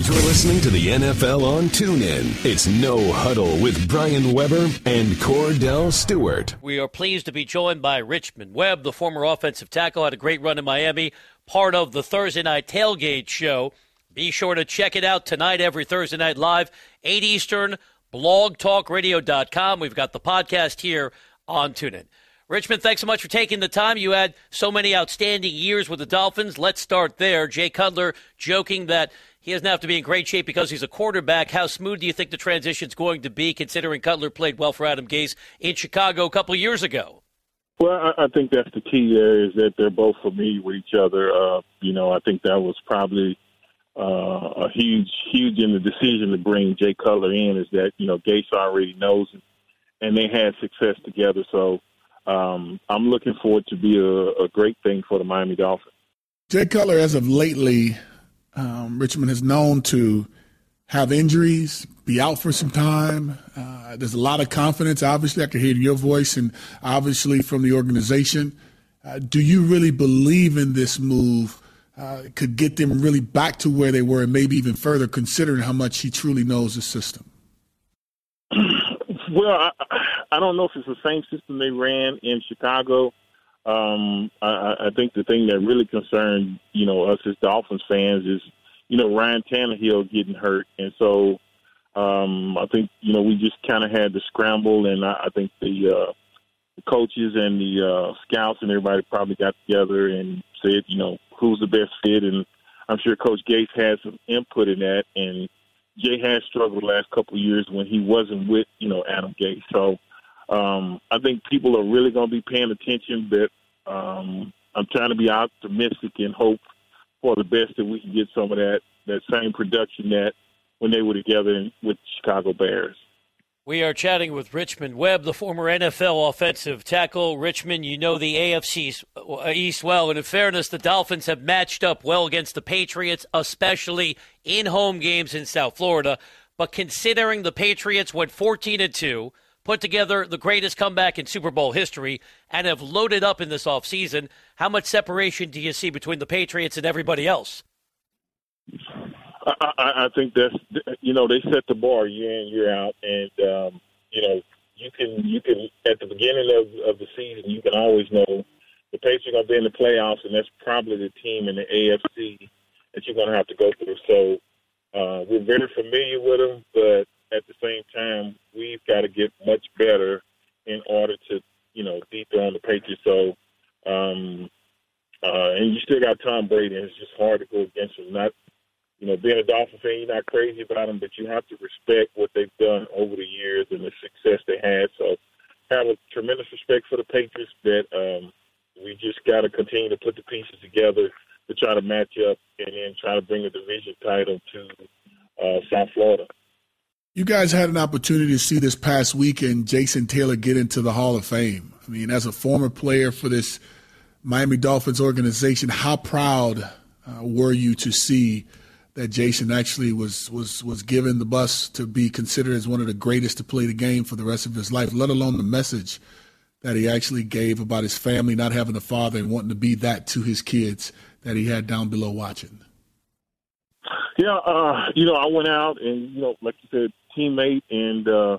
You're listening to the NFL on TuneIn. It's No Huddle with Brian Weber and Kordell Stewart. We are pleased to be joined by Richmond Webb, the former offensive tackle, had a great run in Miami, part of the Thursday night tailgate show. Be sure to check it out tonight, every Thursday night live, 8 Eastern, blogtalkradio.com. We've got the podcast here on TuneIn. Richmond, thanks so much for taking the time. You had so many outstanding years with the Dolphins. Let's start there. Jay Cutler joking that he doesn't have to be in great shape because he's a quarterback. How smooth do you think the transition is going to be, considering Cutler played well for Adam Gase in Chicago a couple years ago? Well, I, I think that's the key there is that they're both familiar with each other. Uh, you know, I think that was probably uh, a huge, huge in the decision to bring Jay Cutler in is that, you know, Gase already knows him, and they had success together. So um, I'm looking forward to be a, a great thing for the Miami Dolphins. Jay Cutler, as of lately, um, Richmond is known to have injuries, be out for some time. Uh, there's a lot of confidence. Obviously, I can hear your voice, and obviously from the organization. Uh, do you really believe in this move? Uh, could get them really back to where they were, and maybe even further, considering how much he truly knows the system. Well, I, I don't know if it's the same system they ran in Chicago. Um, I, I think the thing that really concerned, you know, us as Dolphins fans is, you know, Ryan Tannehill getting hurt, and so um, I think you know we just kind of had to scramble, and I, I think the, uh, the coaches and the uh, scouts and everybody probably got together and said, you know, who's the best fit, and I'm sure Coach Gase had some input in that, and Jay has struggled the last couple of years when he wasn't with, you know, Adam Gase. so. Um, I think people are really going to be paying attention, but um, I'm trying to be optimistic and hope for the best that we can get some of that that same production that when they were together with Chicago Bears. We are chatting with Richmond Webb, the former NFL offensive tackle. Richmond, you know the AFC uh, East well, and in fairness, the Dolphins have matched up well against the Patriots, especially in home games in South Florida. But considering the Patriots went 14 and 2, put together the greatest comeback in Super Bowl history and have loaded up in this offseason. How much separation do you see between the Patriots and everybody else? I, I, I think that's you know they set the bar year in year out, and um, you know you can you can at the beginning of, of the season you can always know the Patriots are going to be in the playoffs, and that's probably the team in the AFC that you're going to have to go through. So uh, we're very familiar with them, but at the same time, we've got to get much better in order to, you know, dethrone the Patriots. So, um, uh, and you still got Tom Brady, and it's just hard to go against him. Not, you know, being a Dolphin fan, you're not crazy about him, but you have to respect what they've done over the years and the success they had. So, have a tremendous respect for the Patriots. That um, we just got to continue to put the pieces together to try to match up and then try to bring a division title to uh, South Florida. You guys had an opportunity to see this past weekend Jason Taylor get into the Hall of Fame. I mean, as a former player for this Miami Dolphins organization, how proud uh, were you to see that Jason actually was was was given the bus to be considered as one of the greatest to play the game for the rest of his life, let alone the message that he actually gave about his family not having a father and wanting to be that to his kids that he had down below watching. Yeah, uh, you know, I went out and you know, like you said, teammate, and uh,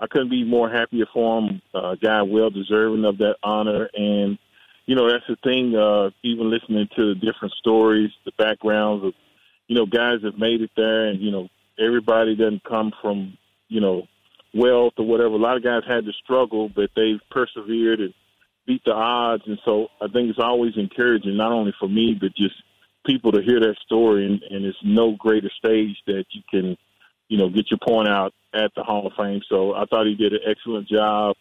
I couldn't be more happier for him. Uh, guy well deserving of that honor, and you know that's the thing. Uh, even listening to the different stories, the backgrounds of you know guys that made it there, and you know everybody doesn't come from you know wealth or whatever. A lot of guys had to struggle, but they've persevered and beat the odds, and so I think it's always encouraging, not only for me but just people to hear that story. And, and it's no greater stage that you can you know, get your point out at the Hall of Fame. So I thought he did an excellent job.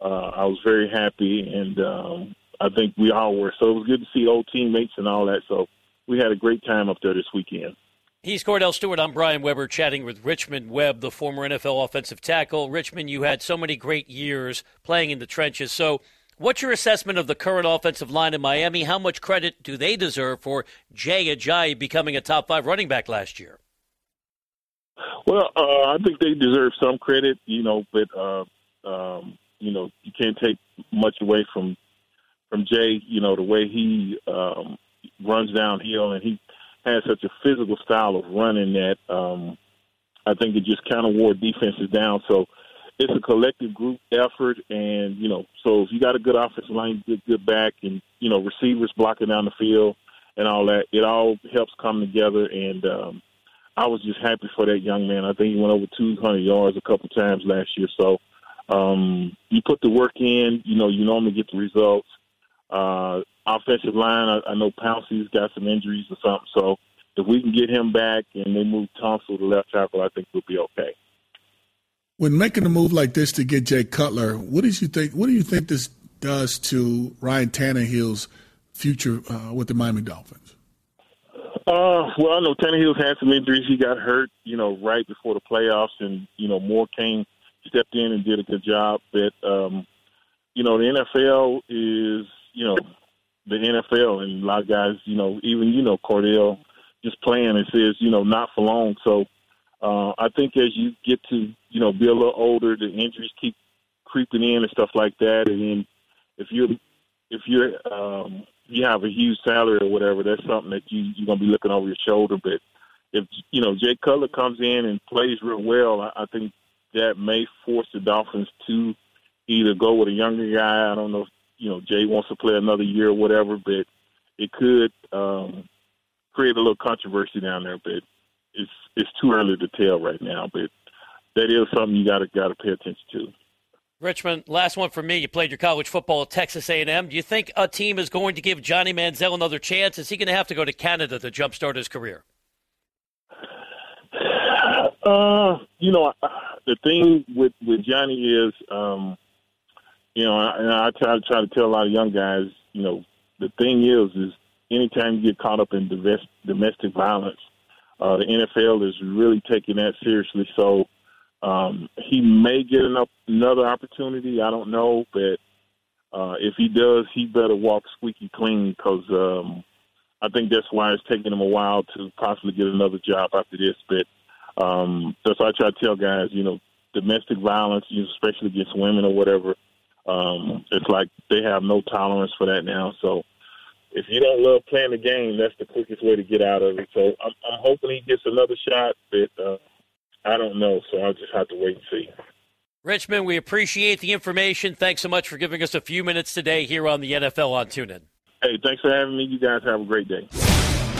Uh, I was very happy, and um, I think we all were. So it was good to see old teammates and all that. So we had a great time up there this weekend. He's Kordell Stewart. I'm Brian Weber chatting with Richmond Webb, the former NFL offensive tackle. Richmond, you had so many great years playing in the trenches. So, what's your assessment of the current offensive line in Miami? How much credit do they deserve for Jay Ajayi becoming a top five running back last year? Well, uh, I think they deserve some credit, you know, but uh, um, you know you can't take much away from from Jay. You know the way he um, runs downhill and he has such a physical style of running that um, I think it just kind of wore defenses down. So it's a collective group effort, and you know, so if you got a good offensive line, good good back, and you know, receivers blocking down the field and all that, it all helps come together. And um, I was just happy for that young man. I think he went over 200 yards a couple times last year. So um, you put the work in, you know, you normally get the results. Uh, offensive line, I, I know Pouncey's got some injuries or something. So if we can get him back and they move Tunsil to left tackle, I think we'll be okay. When making a move like this to get Jay Cutler, what do you think? What do you think this does to Ryan Tannehill's future uh, with the Miami Dolphins? Uh, well, I know Tannehill's had some injuries. He got hurt, you know, right before the playoffs, and you know, Moore came, stepped in, and did a good job. But um, you know, the NFL is, you know, the NFL, and a lot of guys, you know, even you know, Kordell, just playing. It says, you know, not for long. So uh, I think as you get to, you know, be a little older, the injuries keep creeping in and stuff like that. And then if you're if you're um, you have a huge salary or whatever, that's something that you you're gonna be looking over your shoulder. But if you know Jay Cutler comes in and plays real well, I, I think that may force the Dolphins to either go with a younger guy. I don't know if you know Jay wants to play another year or whatever, but it could um, create a little controversy down there. But it's it's too early to tell right now. But that is something you got to got to pay attention to. Richmond, last one for me. You played your college football at Texas A&M. Do you think a team is going to give Johnny Manziel another chance? Is he going to have to go to Canada to jumpstart his career? Uh, you know, the thing with with Johnny is, um, you know, and I try to try to tell a lot of young guys, you know, the thing is, is anytime you get caught up in domestic violence, uh, the NFL is really taking that seriously. So um, he may get an, another opportunity. I don't know, but uh, if he does, he better walk squeaky clean because um, I think that's why it's taking him a while to possibly get another job after this. But um, that's why I try to tell guys, you know, domestic violence, especially against women or whatever, um, it's like they have no tolerance for that now. So if you don't love playing the game, that's the quickest way to get out of it. So I'm, I'm hoping he gets another shot, but uh, I don't know. So I'll just have to wait and see. Richmond, we appreciate the information. Thanks so much for giving us a few minutes today here on the NFL on TuneIn. Hey, thanks for having me. You guys have a great day.